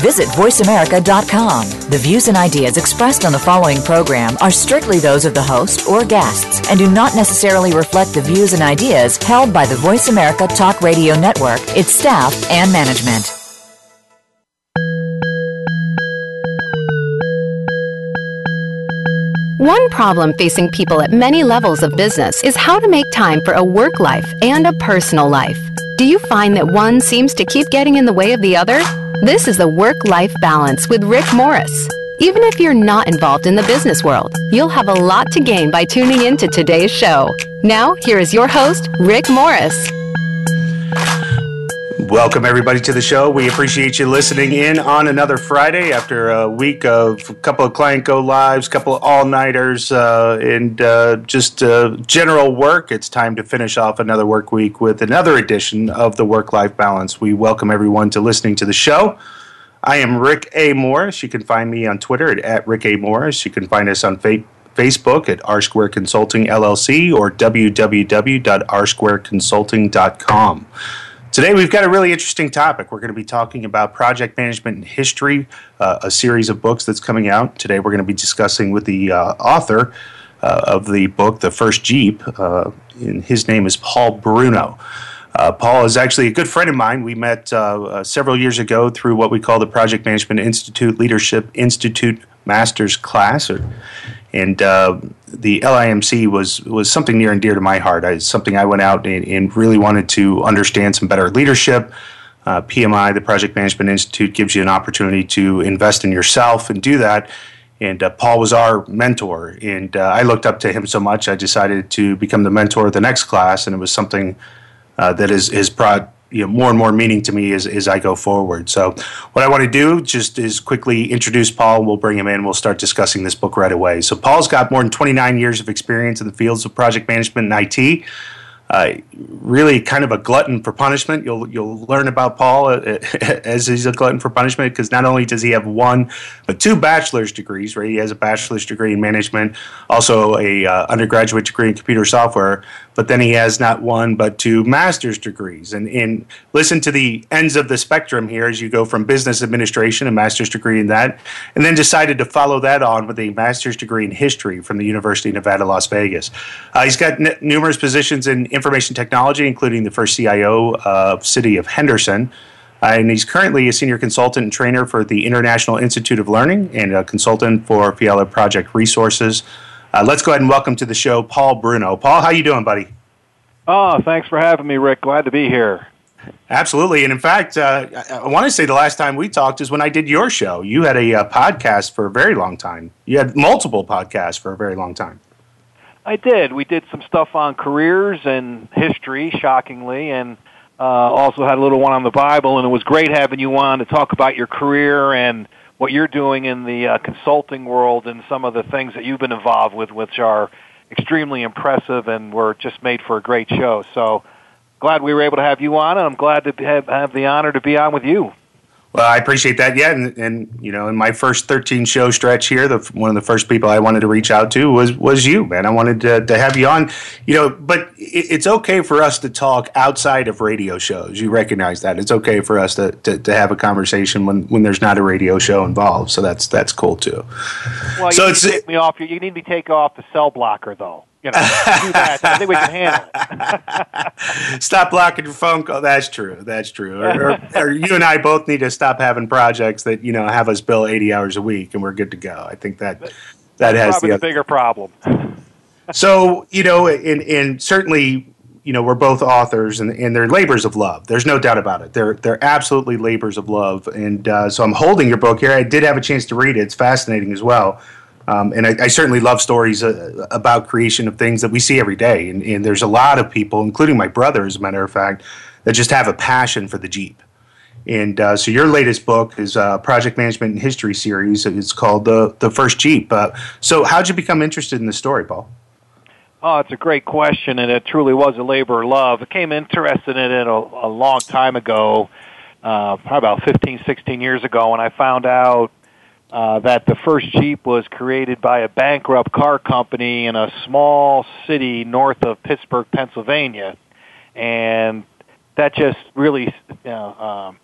Visit VoiceAmerica.com. The views and ideas expressed on the following program are strictly those of the host or guests and do not necessarily reflect the views and ideas held by the Voice America Talk Radio Network, its staff, and management. One problem facing people at many levels of business is how to make time for a work life and a personal life. Do you find that one seems to keep getting in the way of the other? This is the Work Life Balance with Rick Morris. Even if you're not involved in the business world, you'll have a lot to gain by tuning in to today's show. Now, here is your host, Rick Morris. Welcome, everybody, to the show. We appreciate you listening in on another Friday after a week of a couple of client go lives, a couple of all nighters, uh, and uh, just uh, general work. It's time to finish off another work week with another edition of the Work Life Balance. We welcome everyone to listening to the show. I am Rick A. Morris. You can find me on Twitter at, at Rick A. Morris. You can find us on fa- Facebook at R Square Consulting LLC or www.rsquareconsulting.com. Today, we've got a really interesting topic. We're going to be talking about project management and history, uh, a series of books that's coming out. Today, we're going to be discussing with the uh, author uh, of the book, The First Jeep, uh, and his name is Paul Bruno. Uh, Paul is actually a good friend of mine. We met uh, several years ago through what we call the Project Management Institute Leadership Institute Master's Class, or, and uh, the LIMC was was something near and dear to my heart. It's something I went out and, and, really wanted to understand some better leadership. Uh, PMI, the Project Management Institute, gives you an opportunity to invest in yourself and do that. And uh, Paul was our mentor, and uh, I looked up to him so much. I decided to become the mentor of the next class, and it was something uh, that is is brought you know, more and more meaning to me as, as I go forward. So, what I want to do just is quickly introduce Paul. And we'll bring him in. We'll start discussing this book right away. So, Paul's got more than 29 years of experience in the fields of project management and IT uh, really kind of a glutton for punishment. You'll you'll learn about Paul uh, as he's a glutton for punishment because not only does he have one but two bachelor's degrees, right? He has a bachelor's degree in management, also a uh, undergraduate degree in computer software, but then he has not one but two master's degrees. And listen to the ends of the spectrum here as you go from business administration, a master's degree in that, and then decided to follow that on with a master's degree in history from the University of Nevada, Las Vegas. Uh, he's got n- numerous positions in information technology, including the first CIO of City of Henderson. Uh, and he's currently a senior consultant and trainer for the International Institute of Learning and a consultant for Fiala Project Resources. Uh, let's go ahead and welcome to the show Paul Bruno. Paul, how you doing, buddy? Oh, thanks for having me, Rick. Glad to be here. Absolutely, and in fact, uh, I, I want to say the last time we talked is when I did your show. You had a, a uh, podcast for a very long time. You had multiple podcasts for a very long time. I did. We did some stuff on careers and history, shockingly, and uh, also had a little one on the Bible. And it was great having you on to talk about your career and what you're doing in the uh, consulting world and some of the things that you've been involved with, which are extremely impressive and were just made for a great show. So glad we were able to have you on, and I'm glad to have, have the honor to be on with you. Well, I appreciate that. Yeah, and, and you know, in my first 13 show stretch here, the one of the first people I wanted to reach out to was was you, man. I wanted to, to have you on. You know, but it, it's okay for us to talk outside of radio shows. You recognize that it's okay for us to, to, to, have a conversation when, when there's not a radio show involved. So that's that's cool too. Well, so it's take me off. You need to take off the cell blocker though you know, do that. I think we can handle it. stop blocking your phone call. That's true. That's true. Or, or, or, you and I both need to stop having projects that you know have us bill eighty hours a week, and we're good to go. I think that that That's has the, the bigger problem. so you know, and and certainly. You know, we're both authors, and, and they're labors of love. There's no doubt about it. They're they're absolutely labors of love, and uh, so I'm holding your book here. I did have a chance to read it. It's fascinating as well. Um, and I, I, certainly love stories uh, about creation of things that we see every day. And, and, there's a lot of people, including my brother, as a matter of fact, that just have a passion for the Jeep. And uh, so your latest book is a project management and history series. It's called the the first Jeep. Uh, so how'd you become interested in the story, Paul? Oh, it's a great question, and it truly was a labor of love. I came interested in it a, a long time ago uh, probably about 15, 16 years ago, when I found out uh, that the first Jeep was created by a bankrupt car company in a small city north of Pittsburgh, Pennsylvania, and that just really you know, um,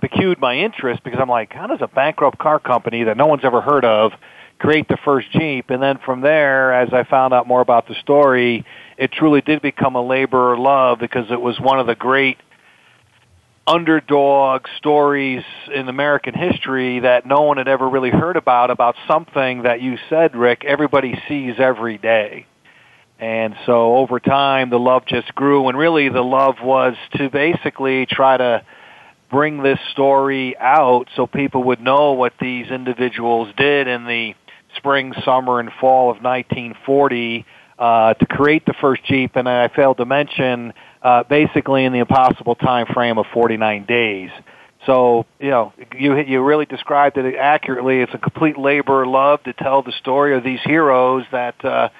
piqued my interest because I'm like, how does a bankrupt car company that no one's ever heard of create the first Jeep? And then from there, as I found out more about the story, it truly did become a labor of love because it was one of the great underdog stories in American history that no one had ever really heard about, about something that you said, Rick, everybody sees every day. And so over time, the love just grew, and really the love was to basically try to bring this story out so people would know what these individuals did in the spring, summer, and fall of 1940 uh, to create the first Jeep. And I failed to mention uh, basically in the impossible time frame of 49 days. So you know, you you really described it accurately. It's a complete labor of love to tell the story of these heroes that uh,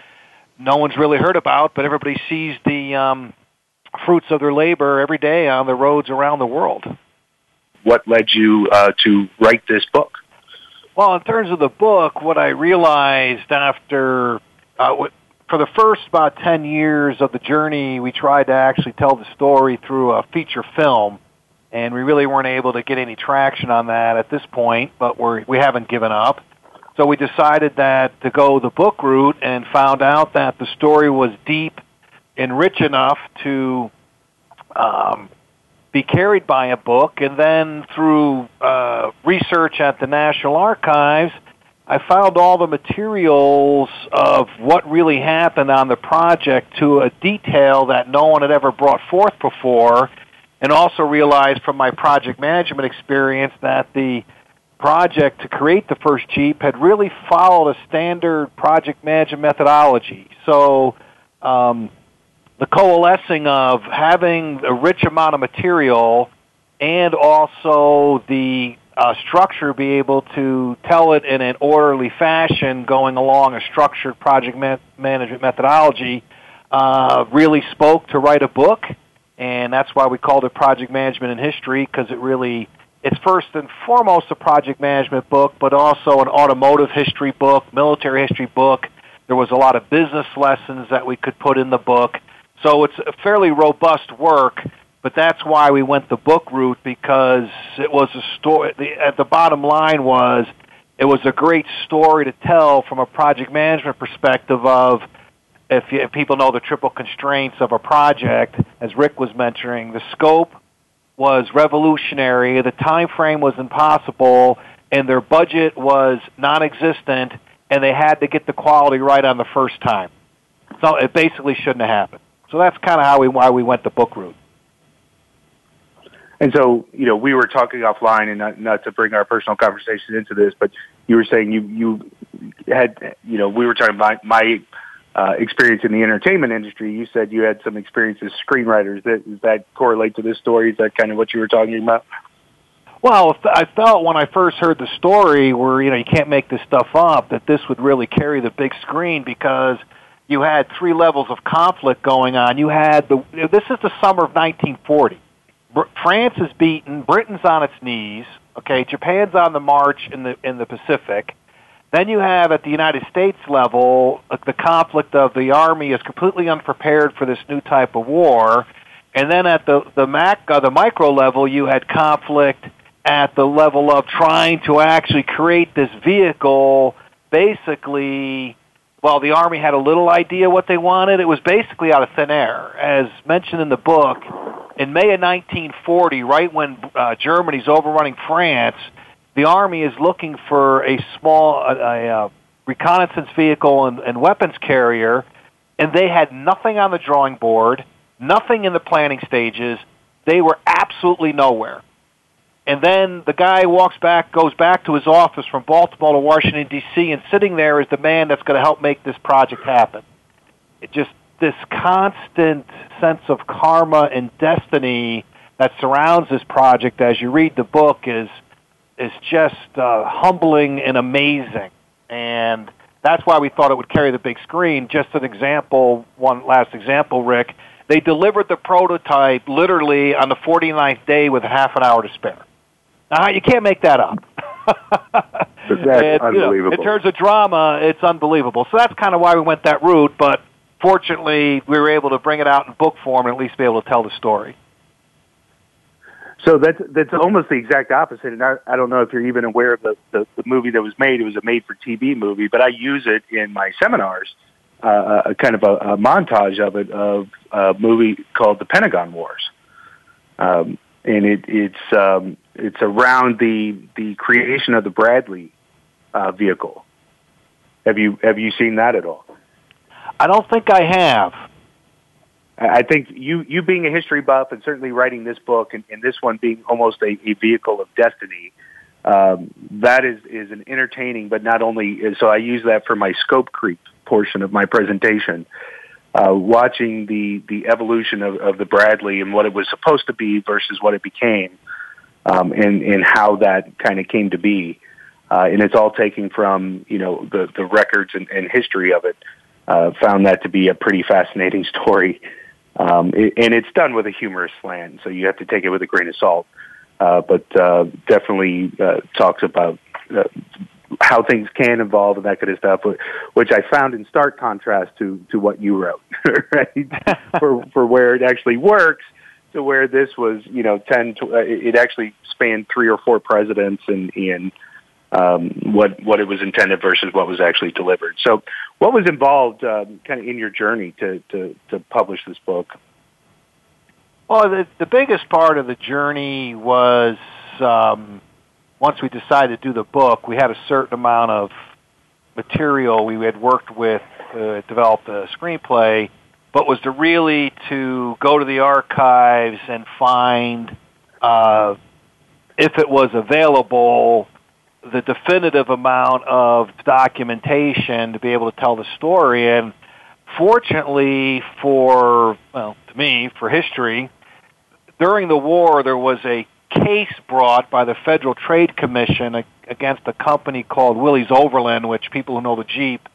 no one's really heard about, but everybody sees the um, fruits of their labor every day on the roads around the world. What led you uh, to write this book? Well, in terms of the book, what I realized after uh, for the first about 10 years of the journey, we tried to actually tell the story through a feature film, and we really weren't able to get any traction on that at this point, but we're, we haven't given up. So we decided that to go the book route and found out that the story was deep and rich enough to um, be carried by a book, and then through uh, research at the National Archives – I filed all the materials of what really happened on the project to a detail that no one had ever brought forth before, and also realized from my project management experience that the project to create the first Jeep had really followed a standard project management methodology. So, um, the coalescing of having a rich amount of material and also the uh, structure be able to tell it in an orderly fashion going along a structured project management methodology uh, really spoke to write a book. And that's why we called it project management in history because it really it's first and foremost a project management book but also an automotive history book military history book. There was a lot of business lessons that we could put in the book. So it's a fairly robust work but that's why we went the book route because it was a story. The, at the bottom line was it was a great story to tell from a project management perspective of if, you, if people know the triple constraints of a project, as Rick was mentioning, the scope was revolutionary, the time frame was impossible, and their budget was non-existent, and they had to get the quality right on the first time. So it basically shouldn't have happened. So that's kind of how we why we went the book route. And so, you know, we were talking offline, and not, not to bring our personal conversation into this, but you were saying you you had, you know, we were talking about my uh, experience in the entertainment industry. You said you had some experience as screenwriters. That does that correlate to this story? Is that kind of what you were talking about? Well, I felt when I first heard the story, where you know you can't make this stuff up, that this would really carry the big screen because you had three levels of conflict going on. You had the this is the summer of 1940 France is beaten. Britain's on its knees. Okay, Japan's on the march in the in the Pacific. Then you have at the United States level uh, the conflict of the army is completely unprepared for this new type of war, and then at the the mac uh, the micro level you had conflict at the level of trying to actually create this vehicle basically while the army had a little idea what they wanted it was basically out of thin air as mentioned in the book in May of 1940, right when uh, Germany's overrunning France, the army is looking for a small a, a, reconnaissance vehicle and, and weapons carrier, and they had nothing on the drawing board, nothing in the planning stages. They were absolutely nowhere. And then the guy walks back, goes back to his office from Baltimore to Washington D.C., and sitting there is the man that's going to help make this project happen. It just this constant sense of karma and destiny that surrounds this project as you read the book is is just uh, humbling and amazing. And that's why we thought it would carry the big screen. Just an example, one last example, Rick. They delivered the prototype literally on the 49th day with half an hour to spare. Now, you can't make that up. that's and, unbelievable. You know, in terms of drama, it's unbelievable. So that's kind of why we went that route, but fortunately, we were able to bring it out in book form and at least be able to tell the story. So that's that's almost the exact opposite. And I, I don't know if you're even aware of the, the, the movie that was made. It was a made-for-TV movie, but I use it in my seminars, uh, a kind of a, a montage of it of a movie called The Pentagon Wars, um, and it, it's um, it's around the the creation of the Bradley uh, vehicle. Have you have you seen that at all? I don't think I have. I think you you being a history buff and certainly writing this book and, and this one being almost a, a vehicle of destiny, um, that is is an entertaining, but not only. So I use that for my scope creep portion of my presentation. Uh, watching the the evolution of, of the Bradley and what it was supposed to be versus what it became, um, and and how that kind of came to be, uh, and it's all taken from you know the the records and, and history of it. Uh, found that to be a pretty fascinating story. Um, it, and it's done with a humorous slant, so you have to take it with a grain of salt. Uh, but uh, definitely uh, talks about uh, how things can evolve and that kind of stuff, which I found in stark contrast to to what you wrote, right? for for where it actually works to where this was, you know, ten. To, uh, it actually spanned three or four presidents and and um, what what it was intended versus what was actually delivered. So, what was involved, um, kind of in your journey to, to to publish this book? Well, the the biggest part of the journey was um, once we decided to do the book, we had a certain amount of material we had worked with to develop the screenplay, but was to really to go to the archives and find uh, if it was available the definitive amount of documentation to be able to tell the story. And fortunately for, well, to me, for history, during the war there was a case brought by the Federal Trade Commission against a company called Willys Overland, which people who know the Jeep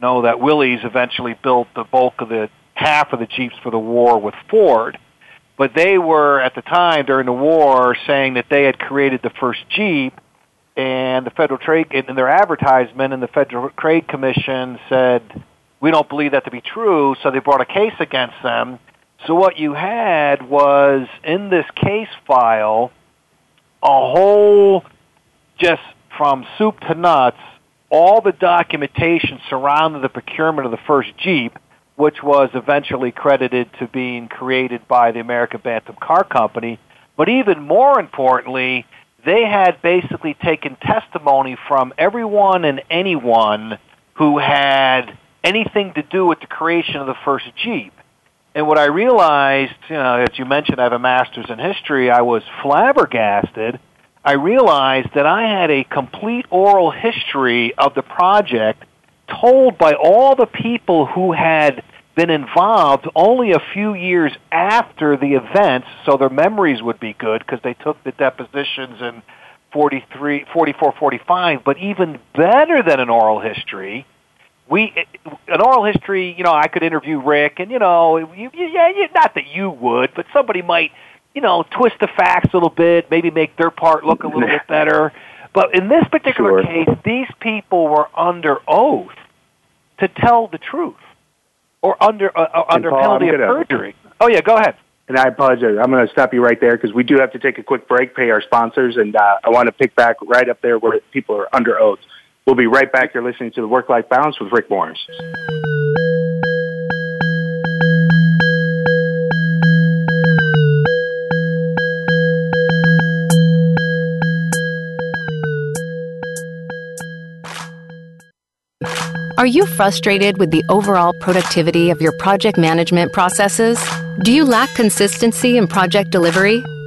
know that Willys eventually built the bulk of the half of the Jeeps for the war with Ford. But they were at the time during the war saying that they had created the first Jeep and the Federal Trade in their advertisement and the Federal Trade Commission said we don't believe that to be true, so they brought a case against them. So what you had was in this case file a whole just from soup to nuts all the documentation surrounding the procurement of the first Jeep, which was eventually credited to being created by the American Bantam Car Company, but even more importantly, they had basically taken testimony from everyone and anyone who had anything to do with the creation of the first Jeep. And what I realized, you know, as you mentioned, I have a master's in history, I was flabbergasted. I realized that I had a complete oral history of the project told by all the people who had been involved only a few years after the events, so their memories would be good because they took the depositions in 43, 44, 45. But even better than an oral history, we an oral history. You know, I could interview Rick, and you know, you, yeah, you, not that you would, but somebody might, you know, twist the facts a little bit, maybe make their part look a little bit better. But in this particular sure. case, these people were under oath to tell the truth or under uh, uh under Paul, penalty of perjury. Oh yeah, go ahead. And I apologize. I'm going to stop you right there because we do have to take a quick break, pay our sponsors, and uh, I want to pick back right up there where people are under oath. We'll be right back. You're listening to the Work Life Balance with Rick Morris. Are you frustrated with the overall productivity of your project management processes? Do you lack consistency in project delivery?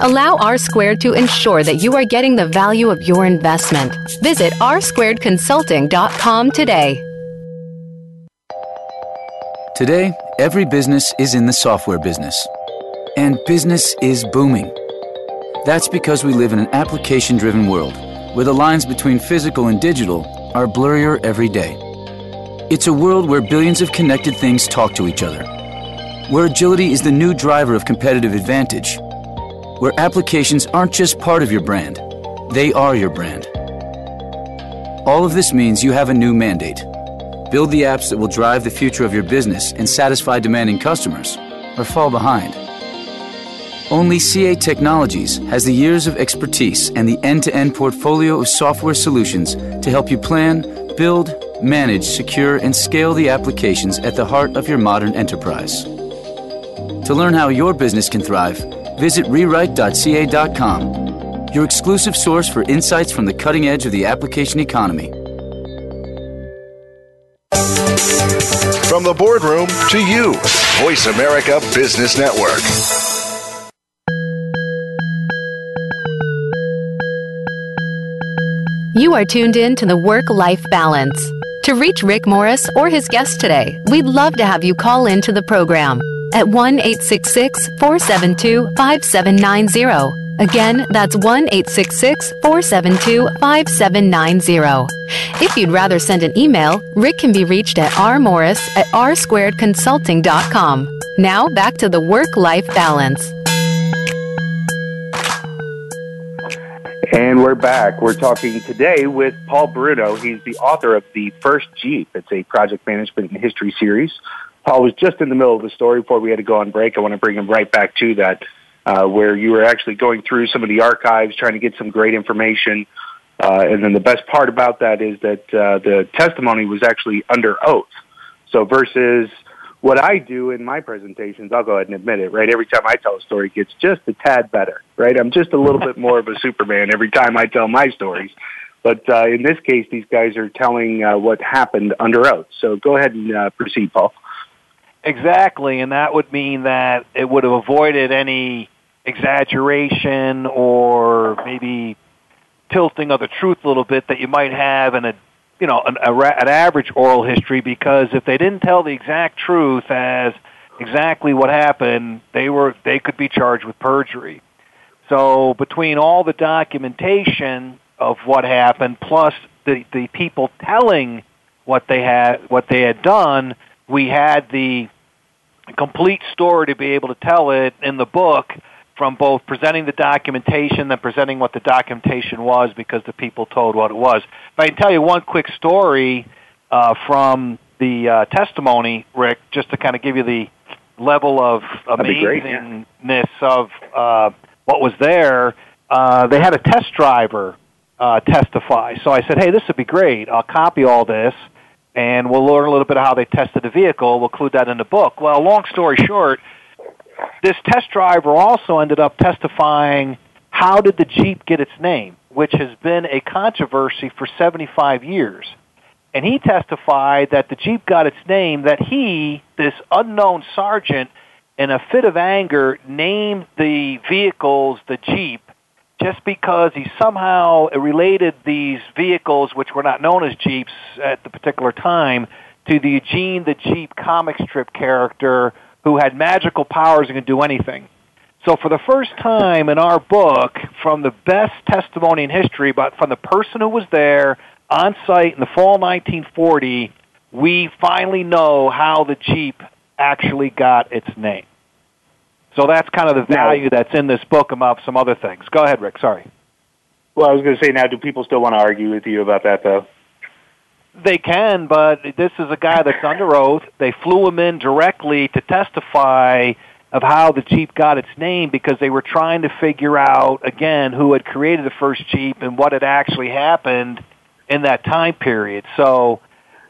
Allow R Squared to ensure that you are getting the value of your investment. Visit rsquaredconsulting.com today. Today, every business is in the software business. And business is booming. That's because we live in an application driven world where the lines between physical and digital are blurrier every day. It's a world where billions of connected things talk to each other, where agility is the new driver of competitive advantage, where applications aren't just part of your brand, they are your brand. All of this means you have a new mandate Build the apps that will drive the future of your business and satisfy demanding customers, or fall behind. Only CA Technologies has the years of expertise and the end to end portfolio of software solutions to help you plan, build, manage, secure, and scale the applications at the heart of your modern enterprise. To learn how your business can thrive, visit rewrite.ca.com, your exclusive source for insights from the cutting edge of the application economy. From the boardroom to you, Voice America Business Network. You are tuned in to the Work Life Balance. To reach Rick Morris or his guest today, we'd love to have you call in to the program at 1 866 472 5790 Again, that's 1 866 472 5790. If you'd rather send an email, Rick can be reached at rmorris at rsquaredconsulting.com. Now back to the work life balance. And we're back. We're talking today with Paul Bruno. He's the author of The First Jeep. It's a project management and history series. Paul was just in the middle of the story before we had to go on break. I want to bring him right back to that uh, where you were actually going through some of the archives, trying to get some great information. Uh, and then the best part about that is that uh, the testimony was actually under oath. So versus what I do in my presentations, I'll go ahead and admit it, right? Every time I tell a story, it gets just a tad better, right? I'm just a little bit more of a Superman every time I tell my stories. But uh, in this case, these guys are telling uh, what happened under oath. So go ahead and uh, proceed, Paul. Exactly, and that would mean that it would have avoided any exaggeration or maybe tilting of the truth a little bit that you might have in a you know an, a, an average oral history because if they didn't tell the exact truth as exactly what happened they were they could be charged with perjury. So between all the documentation of what happened plus the the people telling what they had what they had done we had the complete story to be able to tell it in the book from both presenting the documentation and presenting what the documentation was because the people told what it was. But I can tell you one quick story uh, from the uh, testimony, Rick, just to kind of give you the level of amazingness yeah. of uh, what was there. Uh, they had a test driver uh, testify. So I said, hey, this would be great. I'll copy all this, and we'll learn a little bit of how they tested the vehicle. We'll include that in the book. Well, long story short, this test driver also ended up testifying how did the Jeep get its name, which has been a controversy for 75 years. And he testified that the Jeep got its name that he, this unknown sergeant, in a fit of anger, named the vehicles the Jeep just because he somehow related these vehicles, which were not known as Jeeps at the particular time, to the Eugene the Jeep comic strip character who had magical powers and could do anything. So for the first time in our book, from the best testimony in history, but from the person who was there on site in the fall 1940, we finally know how the Jeep actually got its name. So that's kind of the value that's in this book about some other things. Go ahead, Rick. Sorry. Well, I was going to say now, do people still want to argue with you about that, though? They can, but this is a guy that's under oath. They flew him in directly to testify of how the Jeep got its name because they were trying to figure out, again, who had created the first Jeep and what had actually happened in that time period. So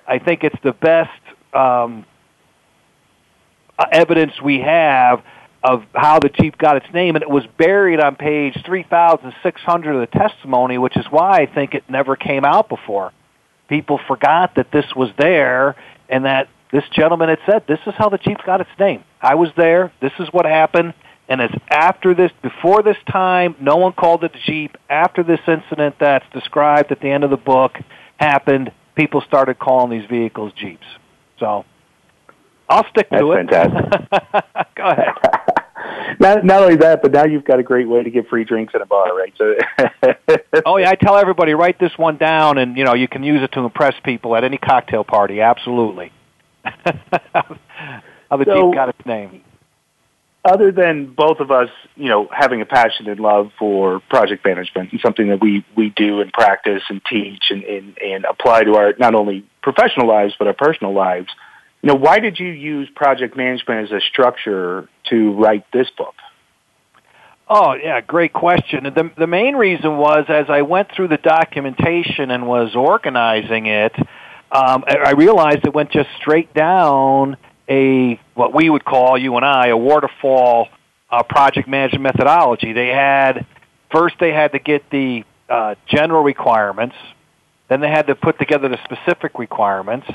I think it's the best um, uh, evidence we have of how the Jeep got its name, and it was buried on page 3,600 of the testimony, which is why I think it never came out before. People forgot that this was there, and that this gentleman had said, "This is how the Jeep got its name. I was there. This is what happened." And it's after this, before this time, no one called it the Jeep. After this incident that's described at the end of the book happened, people started calling these vehicles Jeeps. So I'll stick That's to it. fantastic. Go ahead. not not only that, but now you've got a great way to get free drinks in a bar, right? So Oh yeah, I tell everybody write this one down, and you know you can use it to impress people at any cocktail party. Absolutely. How the So- got its name. other than both of us, you know, having a passion and love for project management and something that we, we do and practice and teach and, and, and apply to our not only professional lives but our personal lives, you know, why did you use project management as a structure to write this book? Oh yeah, great question. The the main reason was as I went through the documentation and was organizing it, um, I realized it went just straight down a what we would call you and I a waterfall uh, project management methodology. They had first they had to get the uh, general requirements, then they had to put together the specific requirements,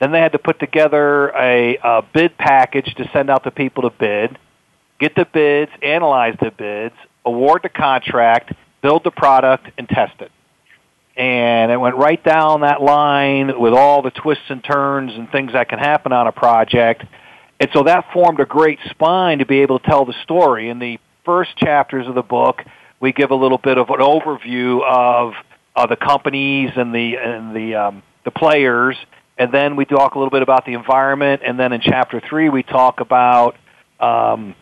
then they had to put together a, a bid package to send out to people to bid get the bids, analyze the bids, award the contract, build the product, and test it. And it went right down that line with all the twists and turns and things that can happen on a project. And so that formed a great spine to be able to tell the story. In the first chapters of the book, we give a little bit of an overview of uh, the companies and the and the um, the players, and then we talk a little bit about the environment. And then in chapter three, we talk about um,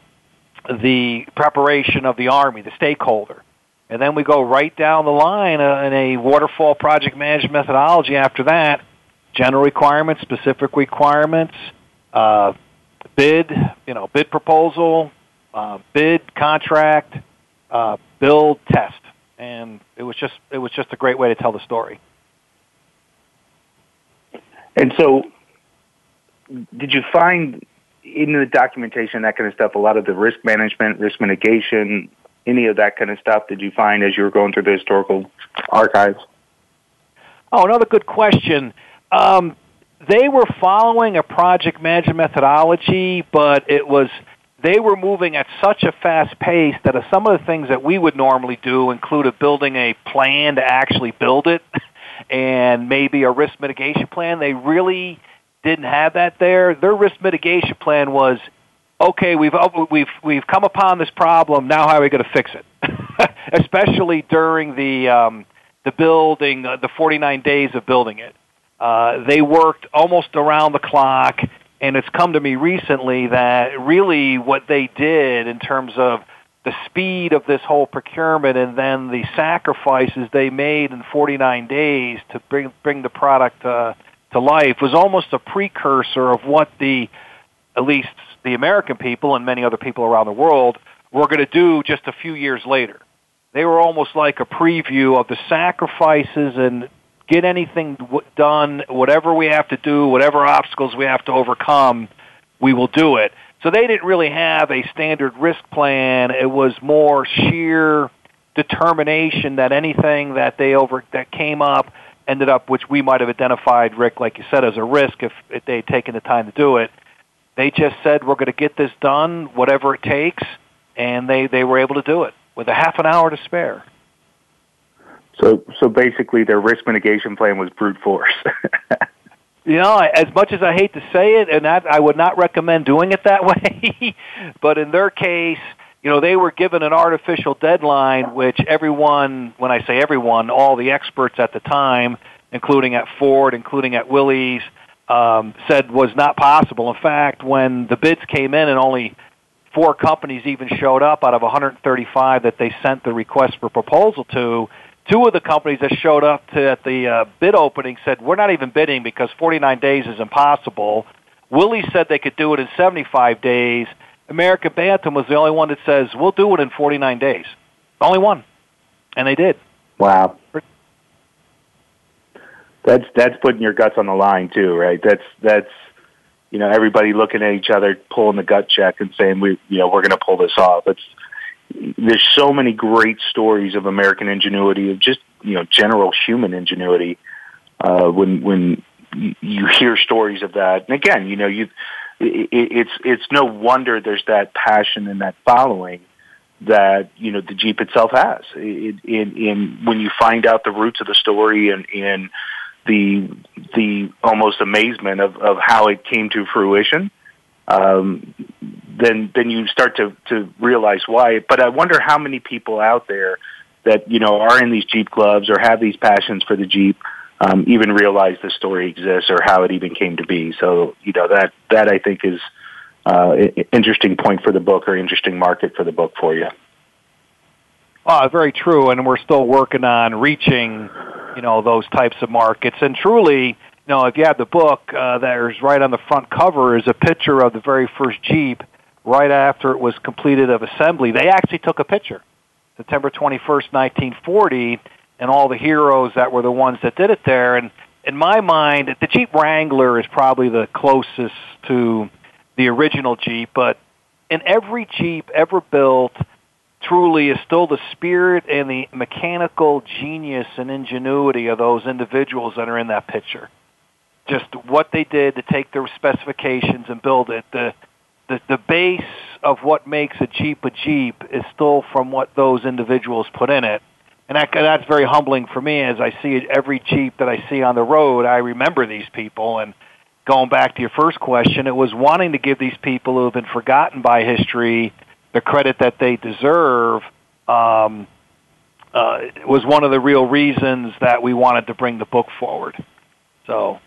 the preparation of the army, the stakeholder. And then we go right down the line uh, in a waterfall project management methodology after that. General requirements, specific requirements, uh, bid, you know, bid proposal, uh, bid contract, uh, build, test. And it was just it was just a great way to tell the story. And so, did you find in the documentation that kind of stuff a lot of the risk management, risk mitigation, any of that kind of stuff? Did you find as you were going through the historical archives? Oh, another good question. Um, they were following a project management methodology, but it was they were moving at such a fast pace that some of the things that we would normally do included building a plan to actually build it and maybe a risk mitigation plan. They really didn't have that there. Their risk mitigation plan was okay, we've we've we've come upon this problem. Now, how are we going to fix it? Especially during the um, the building, uh, the 49 days of building it. Uh, they worked almost around the clock, and it's come to me recently that really what they did in terms of the speed of this whole procurement and then the sacrifices they made in 49 days to bring bring the product uh, to life was almost a precursor of what the at least the American people and many other people around the world were going to do just a few years later. They were almost like a preview of the sacrifices and get anything w- done, whatever we have to do, whatever obstacles we have to overcome, we will do it. So they didn't really have a standard risk plan. It was more sheer determination that anything that they over that came up ended up, which we might have identified, Rick, like you said, as a risk if, if they had taken the time to do it. They just said we're going to get this done, whatever it takes, and they they were able to do it with a half an hour to spare. So, so basically, their risk mitigation plan was brute force. You know, as much as I hate to say it, and that I would not recommend doing it that way, but in their case, you know, they were given an artificial deadline, which everyone, when I say everyone, all the experts at the time, including at Ford, including at Willys, um, said was not possible. In fact, when the bids came in and only four companies even showed up out of 135 that they sent the request for proposal to, two of the companies that showed up to, at the uh, bid opening said, we're not even bidding because 49 days is impossible. Willys said they could do it in 75 days. America Bantam was the only one that says, we'll do it in 49 days. Only one. And they did. wow. that's that's putting your guts on the line too, right? That's that's you know everybody looking at each other, pulling the gut check and saying we you know we're going to pull this off. It's there's so many great stories of American ingenuity, of just you know general human ingenuity. Uh, when when you hear stories of that, and again, you know you it, it's it's no wonder there's that passion and that following that you know the Jeep itself has. In, in when you find out the roots of the story and in the the almost amazement of, of how it came to fruition, um, then then you start to to realize why. But I wonder how many people out there that you know are in these Jeep clubs or have these passions for the Jeep um, even realize the story exists or how it even came to be. So you know that that I think is uh, interesting point for the book or interesting market for the book for you. Uh, very true, and we're still working on reaching, you know, those types of markets. And truly, you know, if you have the book, uh, there's right on the front cover is a picture of the very first Jeep right after it was completed of assembly. They actually took a picture, September 21st, 1940, and all the heroes that were the ones that did it there. And in my mind, the Jeep Wrangler is probably the closest to the original Jeep, but in every Jeep ever built, truly is still the spirit and the mechanical genius and ingenuity of those individuals that are in that picture. Just what they did to take their specifications and build it. The the, the base of what makes a Jeep a Jeep is still from what those individuals put in it. And that, that's very humbling for me as I see every Jeep that I see on the road. I remember these people. And going back to your first question, it was wanting to give these people who have been forgotten by history the credit that they deserve um, uh, was one of the real reasons that we wanted to bring the book forward. So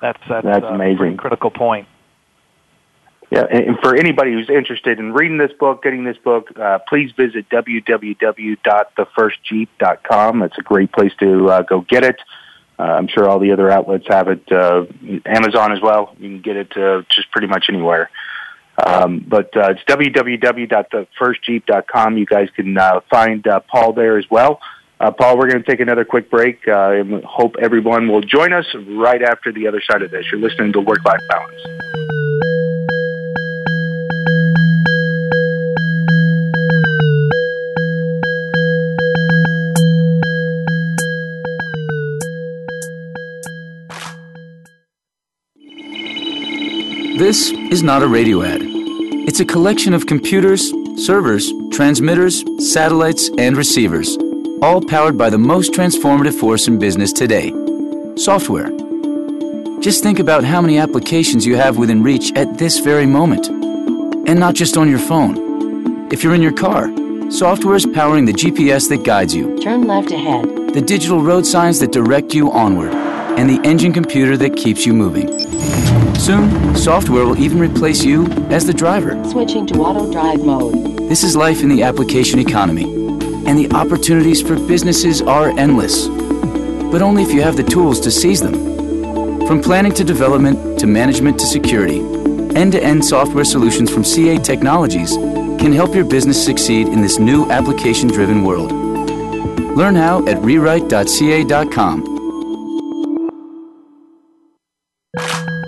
that's that's, that's uh, amazing. A critical point. Yeah, and for anybody who's interested in reading this book, getting this book, uh, please visit www.thefirstjeep.com. It's a great place to uh, go get it. Uh, I'm sure all the other outlets have it. Uh, Amazon as well. You can get it uh, just pretty much anywhere. Um, but uh, it's www.thefirstjeep.com. You guys can find uh, Paul there as well. Uh, Paul, we're going to take another quick break and hope everyone will join us right after the other side of this. You're listening to Work Life Balance. This is not a radio ad. It's a collection of computers, servers, transmitters, satellites, and receivers, all powered by the most transformative force in business today software. Just think about how many applications you have within reach at this very moment. And not just on your phone. If you're in your car, software is powering the GPS that guides you. Turn left ahead. The digital road signs that direct you onward. And the engine computer that keeps you moving. Soon, software will even replace you as the driver. Switching to auto drive mode. This is life in the application economy, and the opportunities for businesses are endless. But only if you have the tools to seize them. From planning to development to management to security, end to end software solutions from CA Technologies can help your business succeed in this new application driven world. Learn how at rewrite.ca.com.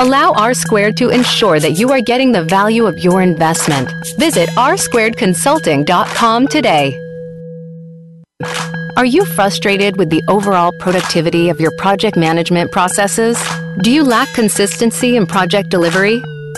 Allow R Squared to ensure that you are getting the value of your investment. Visit rsquaredconsulting.com today. Are you frustrated with the overall productivity of your project management processes? Do you lack consistency in project delivery?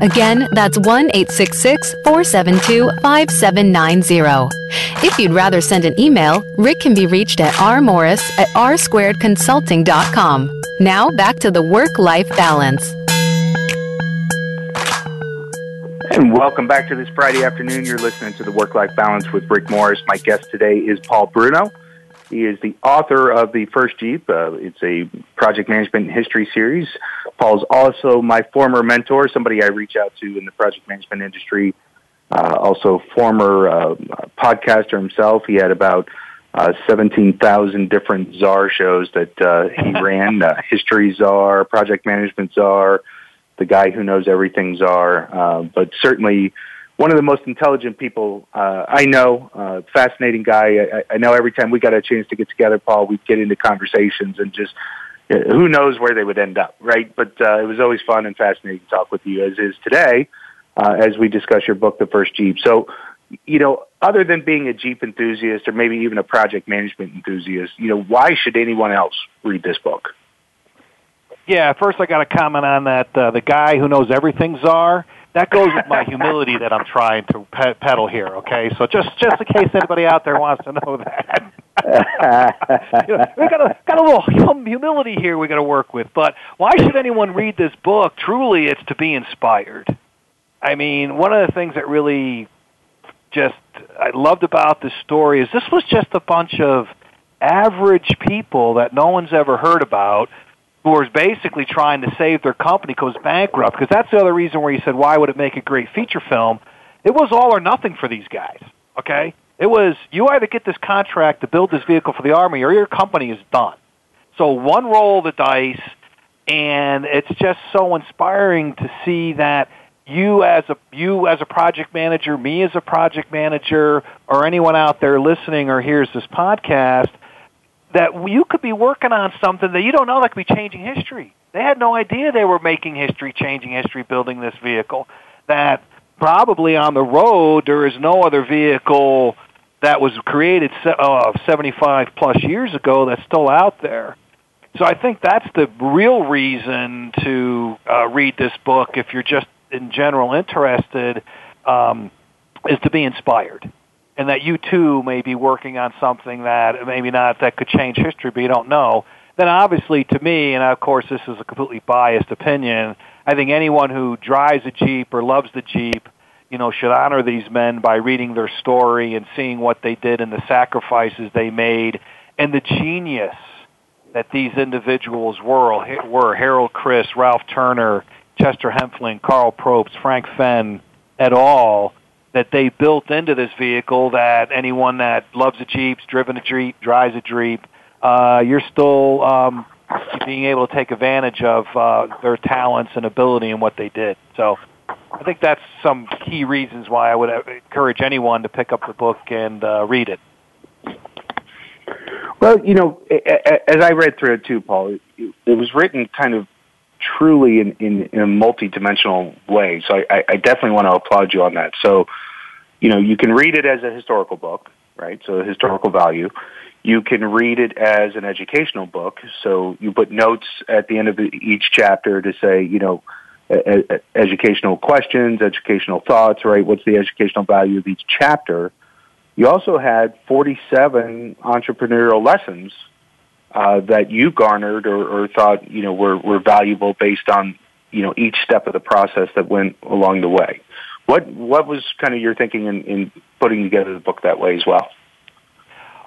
Again, that's 1 866 472 5790. If you'd rather send an email, Rick can be reached at rmorris at rsquaredconsulting.com. Now back to the work life balance. And welcome back to this Friday afternoon. You're listening to the Work Life Balance with Rick Morris. My guest today is Paul Bruno. He is the author of The First Jeep. Uh, it's a project management history series. Paul's also my former mentor, somebody I reach out to in the project management industry. Uh, also, former uh, podcaster himself. He had about uh, 17,000 different czar shows that uh, he ran. Uh, History czar, project management czar, the guy who knows everything czar. But certainly one of the most intelligent people uh, I know. Uh, fascinating guy. I, I know every time we got a chance to get together, Paul, we'd get into conversations and just uh, who knows where they would end up, right? But uh, it was always fun and fascinating to talk with you, as is today, uh, as we discuss your book, The First Jeep. So, you know, other than being a Jeep enthusiast or maybe even a project management enthusiast, you know, why should anyone else read this book? Yeah, first I got to comment on that. Uh, the guy who knows everything czar. That goes with my humility that I'm trying to pe- peddle here. Okay, so just just in case anybody out there wants to know that, you know, we got a got a little humility here we got to work with. But why should anyone read this book? Truly, it's to be inspired. I mean, one of the things that really just I loved about this story is this was just a bunch of average people that no one's ever heard about who was basically trying to save their company goes bankrupt. Because that's the other reason where you said, why would it make a great feature film? It was all or nothing for these guys. Okay, it was you either get this contract to build this vehicle for the army, or your company is done. So one roll of the dice, and it's just so inspiring to see that you as a you as a project manager, me as a project manager, or anyone out there listening or hears this podcast that you could be working on something that you don't know that could be changing history. They had no idea they were making history, changing history, building this vehicle. That probably on the road there is no other vehicle that was created uh, 75 plus years ago that's still out there. So I think that's the real reason to uh, read this book if you're just in general interested, um, is to be inspired and that you too may be working on something that maybe not that could change history, but you don't know, then obviously to me, and of course this is a completely biased opinion, I think anyone who drives a Jeep or loves the Jeep, you know, should honor these men by reading their story and seeing what they did and the sacrifices they made and the genius that these individuals were, were Harold Crist, Ralph Turner, Chester Hempfling, Karl Probst, Frank Fenn, et al., that they built into this vehicle that anyone that loves a Jeep, driven a Jeep, drives a Jeep, uh, you're still um, being able to take advantage of uh, their talents and ability and what they did. So I think that's some key reasons why I would encourage anyone to pick up the book and uh, read it. Well, you know, as I read through it too, Paul, it was written kind of truly in, in, in a multi-dimensional way. So I, I definitely want to applaud you on that. So, you know, you can read it as a historical book, right? So historical value. You can read it as an educational book. So you put notes at the end of each chapter to say, you know, educational questions, educational thoughts, right? What's the educational value of each chapter? You also had 47 entrepreneurial lessons uh, that you garnered or, or thought you know were, were valuable based on you know each step of the process that went along the way. What what was kind of your thinking in, in putting together the book that way as well?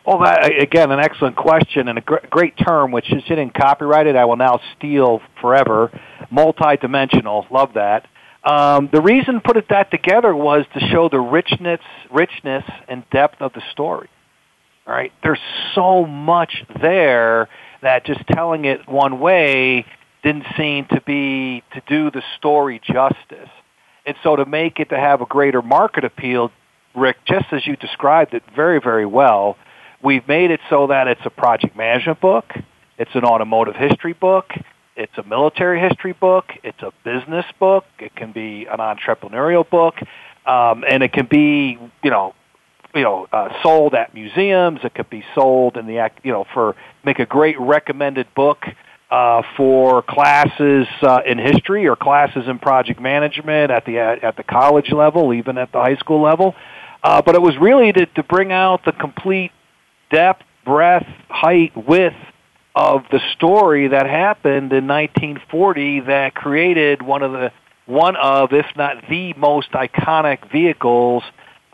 Well, that, again, an excellent question and a gr- great term, which is sitting copyrighted. I will now steal forever. Multi-dimensional, love that. Um, the reason put it that together was to show the richness, richness and depth of the story. Right, there's so much there that just telling it one way didn't seem to be to do the story justice. And so to make it to have a greater market appeal, Rick, just as you described it very, very well, we've made it so that it's a project management book, it's an automotive history book, it's a military history book, it's a business book, it can be an entrepreneurial book, um, and it can be, you know, you know, uh, sold at museums. It could be sold in the, act- you know, for make a great recommended book uh, for classes uh, in history or classes in project management at the at, the college level, even at the high school level. Uh, but it was really to, to bring out the complete depth, breadth, height, width of the story that happened in 1940 that created one of the one of, if not the most iconic vehicles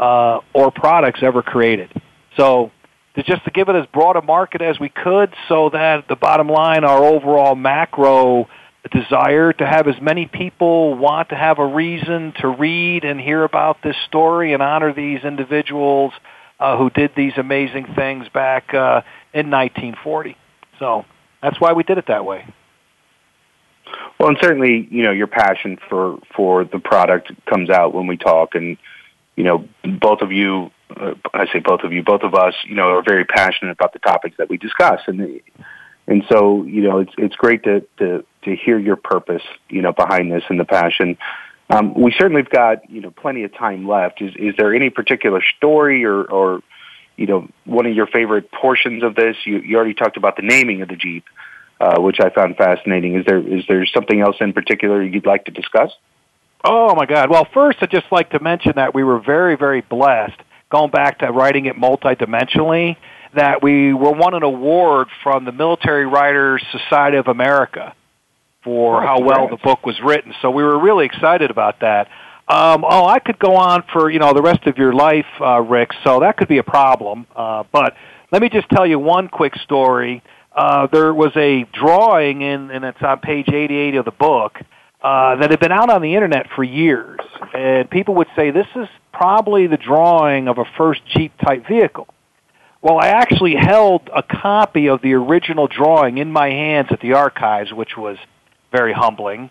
uh, or products ever created. So to just to give it as broad a market as we could so that the bottom line, our overall macro desire to have as many people want to have a reason to read and hear about this story and honor these individuals uh, who did these amazing things back uh, in 1940. So that's why we did it that way. Well, and certainly, you know, your passion for for the product comes out when we talk, and you know, both of you, uh, I say both of you, both of us, you know, are very passionate about the topics that we discuss, and and so you know, it's it's great to to to hear your purpose, you know, behind this and the passion. Um, we certainly have got you know plenty of time left. Is is there any particular story or or you know one of your favorite portions of this? You you already talked about the naming of the Jeep. Uh, which I found fascinating. Is there is there something else in particular you'd like to discuss? Oh my God! Well, first I'd just like to mention that we were very very blessed. Going back to writing it multidimensionally, that we were won an award from the Military Writers Society of America for Oh, how well the book was written. So we were really excited about that. Um, oh, I could go on for you know the rest of your life, uh, Rick. So that could be a problem. Uh, but let me just tell you one quick story. Uh, there was a drawing in, and it's on page 88 of the book, uh, that had been out on the internet for years, and people would say this is probably the drawing of a first Jeep type vehicle. Well, I actually held a copy of the original drawing in my hands at the archives, which was very humbling.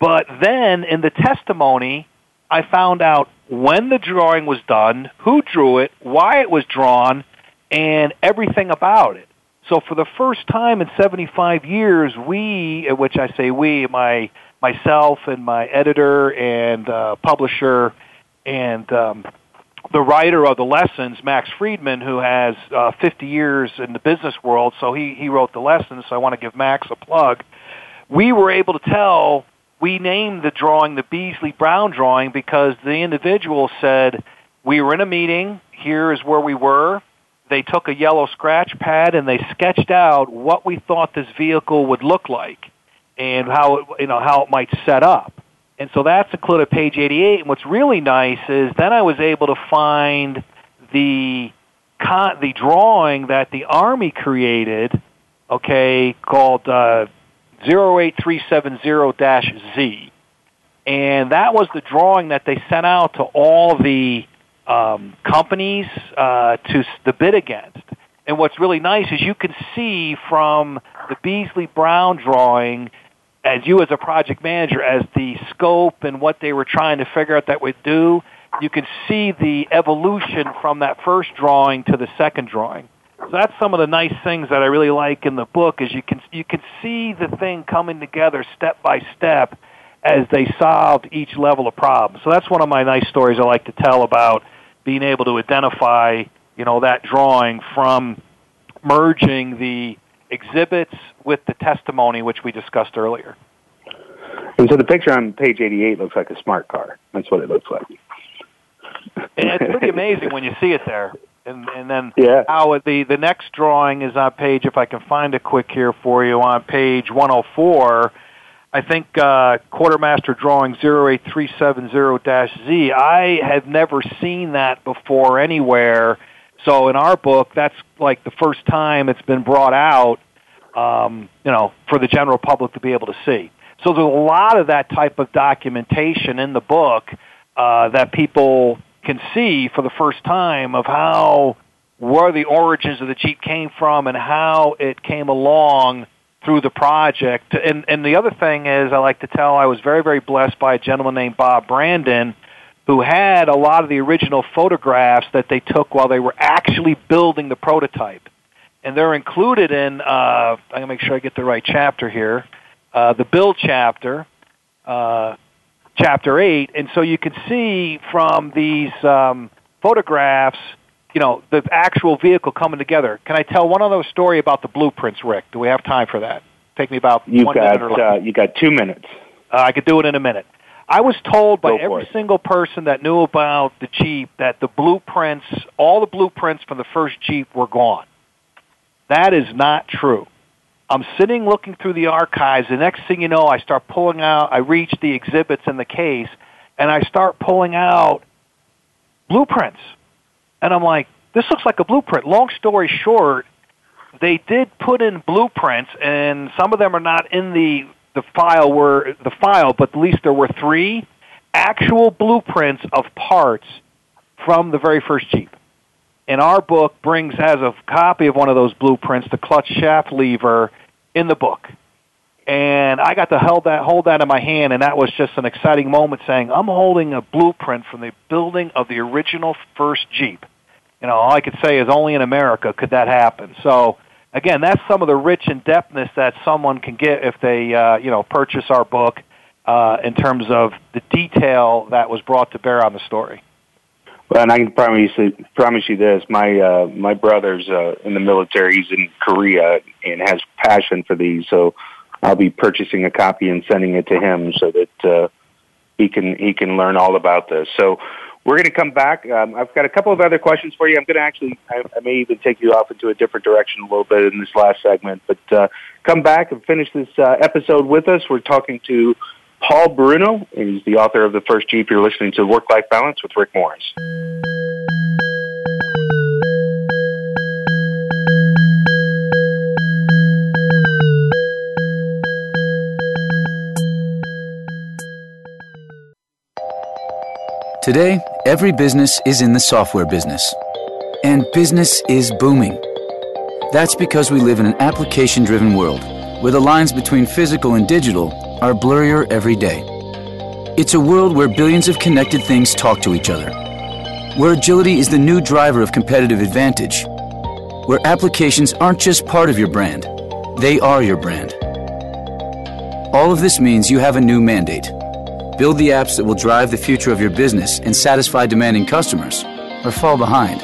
But then in the testimony, I found out when the drawing was done, who drew it, why it was drawn, and everything about it. So for the first time in 75 years, we, which I say we, my myself and my editor and uh, publisher and um, the writer of the lessons, Max Friedman, who has uh, 50 years in the business world, so he, he wrote the lessons, so I want to give Max a plug. We were able to tell, we named the drawing the Beasley Brown drawing because the individual said, we were in a meeting, here is where we were, they took a yellow scratch pad and they sketched out what we thought this vehicle would look like and how it, you know how it might set up. And so that's included page 88. And what's really nice is then I was able to find the con- the drawing that the Army created, okay, called uh, 08370-Z. And that was the drawing that they sent out to all the um, companies uh, to the bid against. And what's really nice is you can see from the Beasley Brown drawing, as you as a project manager, as the scope and what they were trying to figure out that would do, you can see the evolution from that first drawing to the second drawing. So that's some of the nice things that I really like in the book is you can you can see the thing coming together step by step as they solved each level of problem. So that's one of my nice stories I like to tell about being able to identify, you know, that drawing from merging the exhibits with the testimony which we discussed earlier. And so the picture on page 88 looks like a smart car. That's what it looks like. And it's pretty amazing when you see it there. And and then Yeah. how the the next drawing is on page if I can find it quick here for you on page 104. I think uh, quartermaster drawing 08370-Z. I have never seen that before anywhere. So in our book, that's like the first time it's been brought out, um, you know, for the general public to be able to see. So there's a lot of that type of documentation in the book uh, that people can see for the first time of how where the origins of the Jeep came from and how it came along through the project. And and the other thing is I like to tell I was very very blessed by a gentleman named Bob Brandon who had a lot of the original photographs that they took while they were actually building the prototype. And they're included in, uh, I'm going to make sure I get the right chapter here, uh, the build chapter, uh, chapter 8. And so you can see from these um, photographs, you know, the actual vehicle coming together. Can I tell one other story about the blueprints, Rick? Do we have time for that? Take me about You've one got, minute or less. uh, you got two minutes. Uh, I could do it in a minute. I was told by every it. single person that knew about the Jeep that the blueprints, all the blueprints from the first Jeep were gone. That is not true. I'm sitting looking through the archives. The next thing you know, I start pulling out, I reach the exhibits in the case, and I start pulling out blueprints. And I'm like, this looks like a blueprint. Long story short, they did put in blueprints, and some of them are not in the the file were the file, but at least there were three actual blueprints of parts from the very first Jeep. And our book brings has a copy of one of those blueprints, the clutch shaft lever, in the book. And I got to hold that hold that in my hand, and that was just an exciting moment. Saying I'm holding a blueprint from the building of the original first Jeep. You know, all I could say is only in America could that happen. So again, that's some of the rich in depthness that someone can get if they, uh, you know, purchase our book uh, in terms of the detail that was brought to bear on the story. Well, and I can promise you, promise you this: my uh, my brother's uh, in the military. He's in Korea and has passion for these. So I'll be purchasing a copy and sending it to him so that uh, he can he can learn all about this. So we're going to come back. Um, I've got a couple of other questions for you. I'm going to actually I, I may even take you off into a different direction a little bit in this last segment. But uh, come back and finish this uh, episode with us. We're talking to Paul Bruno, he's the author of the first Jeep. You're listening to Work Life Balance with Rick Morris. Today, every business is in the software business. And business is booming. That's because we live in an application driven world where the lines between physical and digital are blurrier every day. It's a world where billions of connected things talk to each other, where agility is the new driver of competitive advantage, where applications aren't just part of your brand, they are your brand. All of this means you have a new mandate. Build the apps that will drive the future of your business and satisfy demanding customers, or fall behind.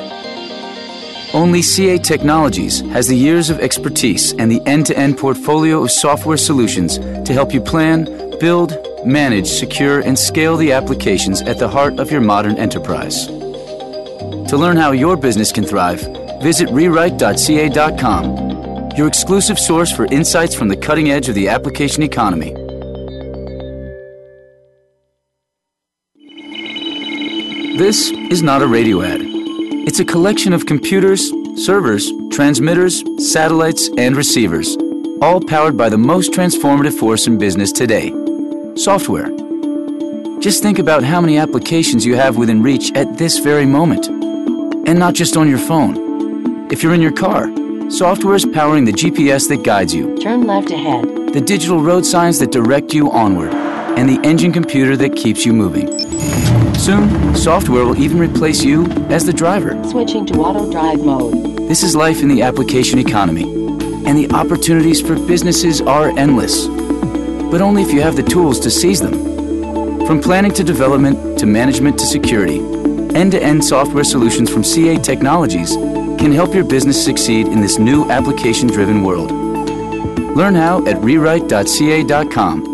Only CA Technologies has the years of expertise and the end to end portfolio of software solutions to help you plan, build, manage, secure, and scale the applications at the heart of your modern enterprise. To learn how your business can thrive, visit rewrite.ca.com, your exclusive source for insights from the cutting edge of the application economy. This is not a radio ad. It's a collection of computers, servers, transmitters, satellites, and receivers, all powered by the most transformative force in business today software. Just think about how many applications you have within reach at this very moment. And not just on your phone. If you're in your car, software is powering the GPS that guides you, Turn left ahead. the digital road signs that direct you onward, and the engine computer that keeps you moving. Soon, software will even replace you as the driver. Switching to auto drive mode. This is life in the application economy, and the opportunities for businesses are endless. But only if you have the tools to seize them. From planning to development to management to security, end to end software solutions from CA Technologies can help your business succeed in this new application driven world. Learn how at rewrite.ca.com.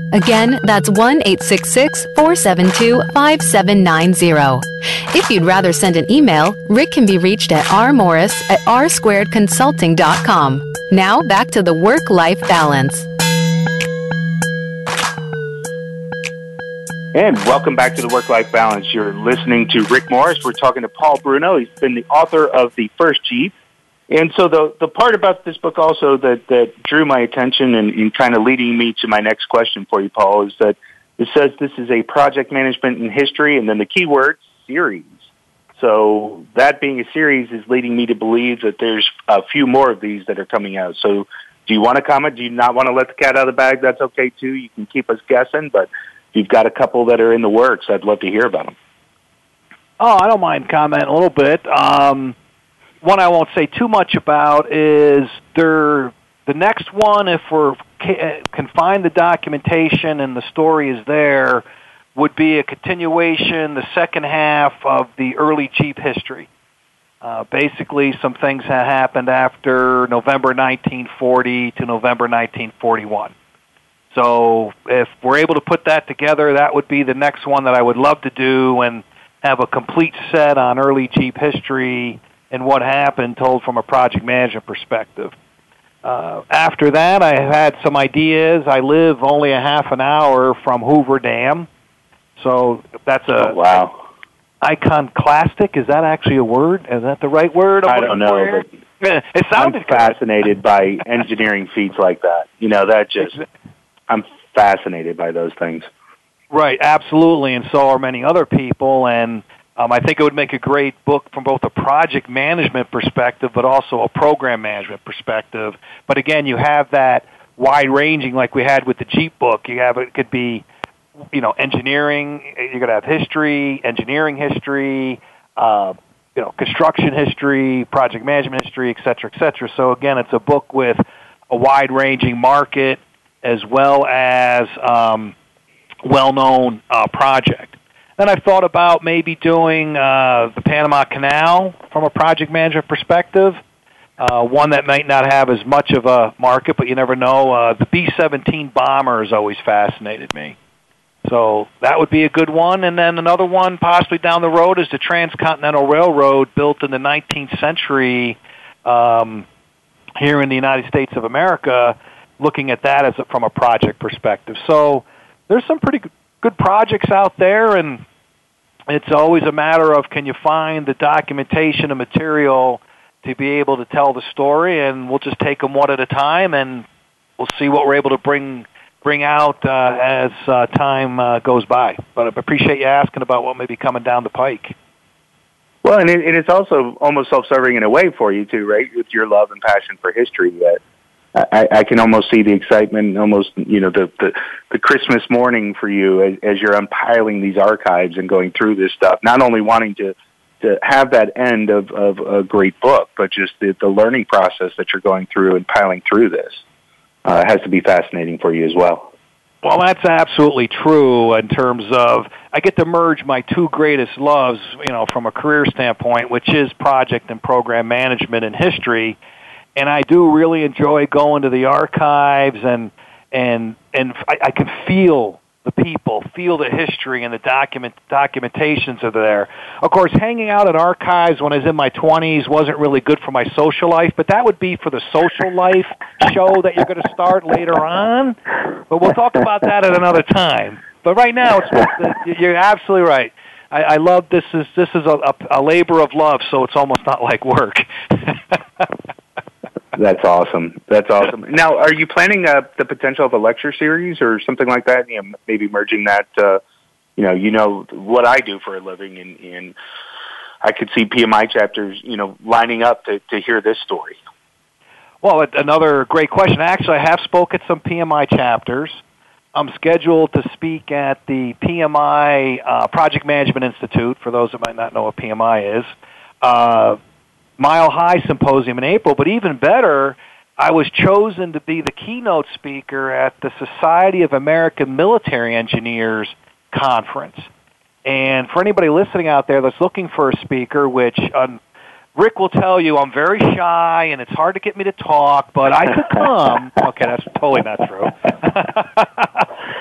Again, that's 1 866 472 5790. If you'd rather send an email, Rick can be reached at rmorris at rsquaredconsulting.com. Now back to the Work Life Balance. And welcome back to the Work Life Balance. You're listening to Rick Morris. We're talking to Paul Bruno. He's been the author of The First Jeep. And so the the part about this book also that, that drew my attention and, and kind of leading me to my next question for you, Paul, is that it says this is a project management in history, and then the key word series. So that being a series is leading me to believe that there's a few more of these that are coming out. So do you want to comment? Do you not want to let the cat out of the bag? That's okay too. You can keep us guessing, but you've got a couple that are in the works, I'd love to hear about them. Oh, I don't mind commenting a little bit. Um, one I won't say too much about is there. The next one, if we're can find the documentation and the story is there, would be a continuation, the second half of the early Jeep history. Uh, basically, some things that happened after November 1940 to November 1941. So, if we're able to put that together, that would be the next one that I would love to do and have a complete set on early Jeep history and what happened told from a project management perspective. Uh, after that, I had some ideas. I live only a half an hour from Hoover Dam, so that's a oh, wow iconoclastic. Is that actually a word? Is that the right word? I don't know, but it sounded I'm fascinated by engineering feats like that. You know, that just I'm fascinated by those things. Right, absolutely, and so are many other people. And um, I think it would make a great book from both a project management perspective, but also a program management perspective. But again, you have that wide ranging, like we had with the Jeep book. You have it could be, you know, engineering. You're going to have history, engineering history, uh, you know, construction history, project management history, et cetera, et cetera. So again, it's a book with a wide ranging market as well as um, well known uh, project. Then I've thought about maybe doing uh, the Panama Canal from a project management perspective. Uh, one that might not have as much of a market, but you never know. Uh, the B-17 bomber has always fascinated me. So that would be a good one. And then another one possibly down the road is the Transcontinental Railroad built in the 19th century um, here in the United States of America, looking at that as a, from a project perspective. So there's some pretty good projects out there, and it's always a matter of can you find the documentation and material to be able to tell the story, and we'll just take them one at a time, and we'll see what we're able to bring bring out uh, as uh, time uh, goes by. But I appreciate you asking about what may be coming down the pike. Well, and, it, and it's also almost self-serving in a way for you too, right? With your love and passion for history, that I, I can almost see the excitement, almost you know the the, the Christmas morning for you as, as you're unpiling these archives and going through this stuff. Not only wanting to to have that end of of a great book, but just the the learning process that you're going through and piling through this uh, has to be fascinating for you as well. Well, that's absolutely true in terms of I get to merge my two greatest loves, you know, from a career standpoint, which is project and program management and history and I do really enjoy going to the archives and and and I, I can feel the people, feel the history and the document documentations are there. Of course, hanging out at archives when I was in my twenties wasn't really good for my social life, but that would be for the social life show that you're going to start later on. But we'll talk about that at another time. But right now, it's, you're absolutely right. I, I love this is this is a, a, a labor of love, so it's almost not like work. That's awesome. That's awesome. Now, are you planning uh, the potential of a lecture series or something like that? You know, maybe merging that. Uh, you know, you know what I do for a living, and, and I could see PMI chapters, you know, lining up to, to hear this story. Well, another great question. Actually, I have spoke at some PMI chapters. I'm scheduled to speak at the PMI uh, Project Management Institute. For those that might not know what PMI is, uh, Mile High Symposium in April, but even better, I was chosen to be the keynote speaker at the Society of American Military Engineers conference. And for anybody listening out there that's looking for a speaker, which um, Rick will tell you I'm very shy and it's hard to get me to talk, but I could come. okay, that's totally not true.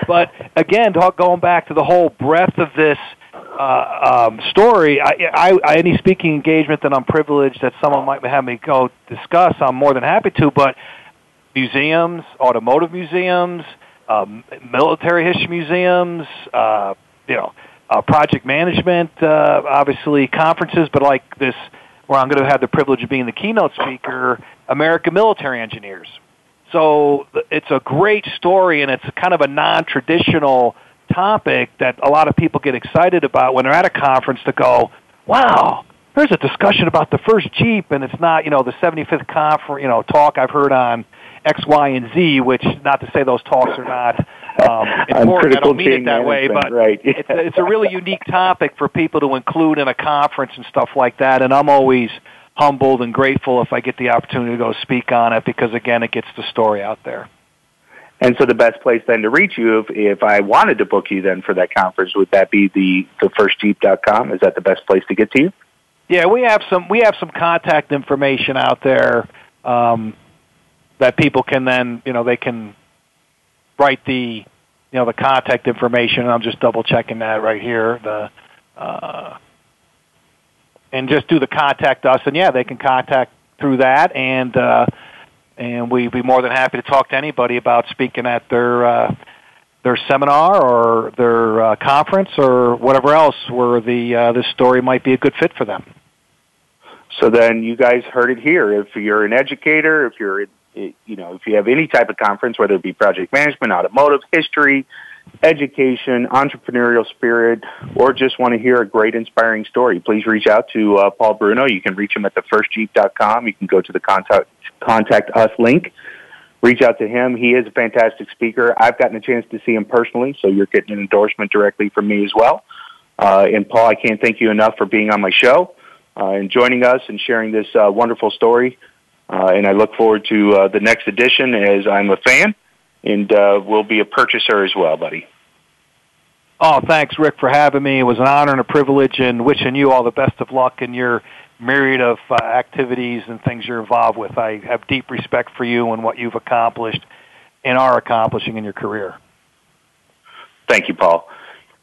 but again, talk, going back to the whole breadth of this uh, um, story, I, I, any speaking engagement that I'm privileged that someone might have me go discuss, I'm more than happy to. But museums, automotive museums, um, military history museums, uh, you know, uh, project management, uh, obviously conferences, but like this, where I'm going to have the privilege of being the keynote speaker, American military engineers. So it's a great story, and it's kind of a non-traditional topic that a lot of people get excited about when they're at a conference to go, wow, there's a discussion about the first Jeep, and it's not, you know, the 75th conference, you know, talk I've heard on X, Y, and Z, which not to say those talks are not um, important. I don't mean it that way, but right. it's, it's a really unique topic for people to include in a conference and stuff like that. And I'm always humbled and grateful if I get the opportunity to go speak on it because again, it gets the story out there. And so the best place then to reach you, if, if I wanted to book you then for that conference, would that be the, the firstjeep.com? Is that the best place to get to you? Yeah, we have some, we have some contact information out there, um, that people can then, you know, they can write the, you know, the contact information. I'm just double checking that right here. The, uh, and just do the contact us, and yeah, they can contact through that, and uh, and we'd be more than happy to talk to anybody about speaking at their uh, their seminar or their uh, conference or whatever else where the uh, this story might be a good fit for them. So then you guys heard it here. If you're an educator, if you're you know if you have any type of conference, whether it be project management, automotive, history, education, entrepreneurial spirit, or just want to hear a great inspiring story, please reach out to uh, Paul Bruno. You can reach him at thefirstjeep.com. You can go to the contact, contact us link. Reach out to him. He is a fantastic speaker. I've gotten a chance to see him personally, so you're getting an endorsement directly from me as well. Uh, and Paul, I can't thank you enough for being on my show uh, and joining us and sharing this uh, wonderful story. Uh, and I look forward to uh, the next edition as I'm a fan and uh, will be a purchaser as well, buddy. Oh, thanks, Rick, for having me. It was an honor and a privilege, and wishing you all the best of luck in your myriad of uh, activities and things you're involved with. I have deep respect for you and what you've accomplished and are accomplishing in your career. Thank you, Paul.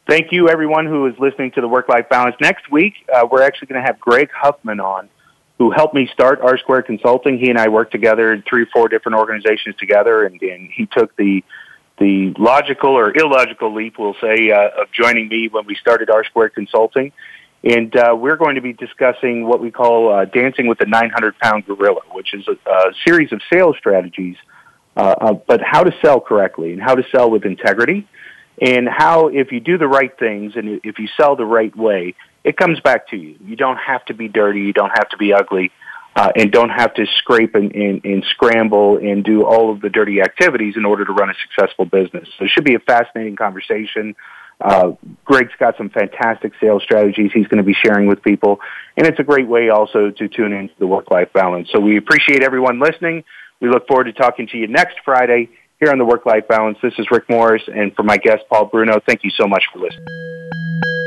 Thank you, everyone who is listening to the Work Life Balance. Next week, uh, we're actually going to have Greg Huffman on who helped me start R Square Consulting. He and I worked together in three, or four different organizations together, and, and he took the the logical or illogical leap, we'll say, uh, of joining me when we started R Square Consulting. And uh, we're going to be discussing what we call uh, dancing with the 900 pound gorilla, which is a, a series of sales strategies, uh, uh, but how to sell correctly and how to sell with integrity, and how if you do the right things and if you sell the right way, it comes back to you. You don't have to be dirty. You don't have to be ugly. Uh, and don't have to scrape and, and, and scramble and do all of the dirty activities in order to run a successful business. So it should be a fascinating conversation. Uh, Greg's got some fantastic sales strategies he's going to be sharing with people, and it's a great way also to tune into the work-life balance. So we appreciate everyone listening. We look forward to talking to you next Friday here on the Work-Life Balance. This is Rick Morris, and for my guest, Paul Bruno, thank you so much for listening.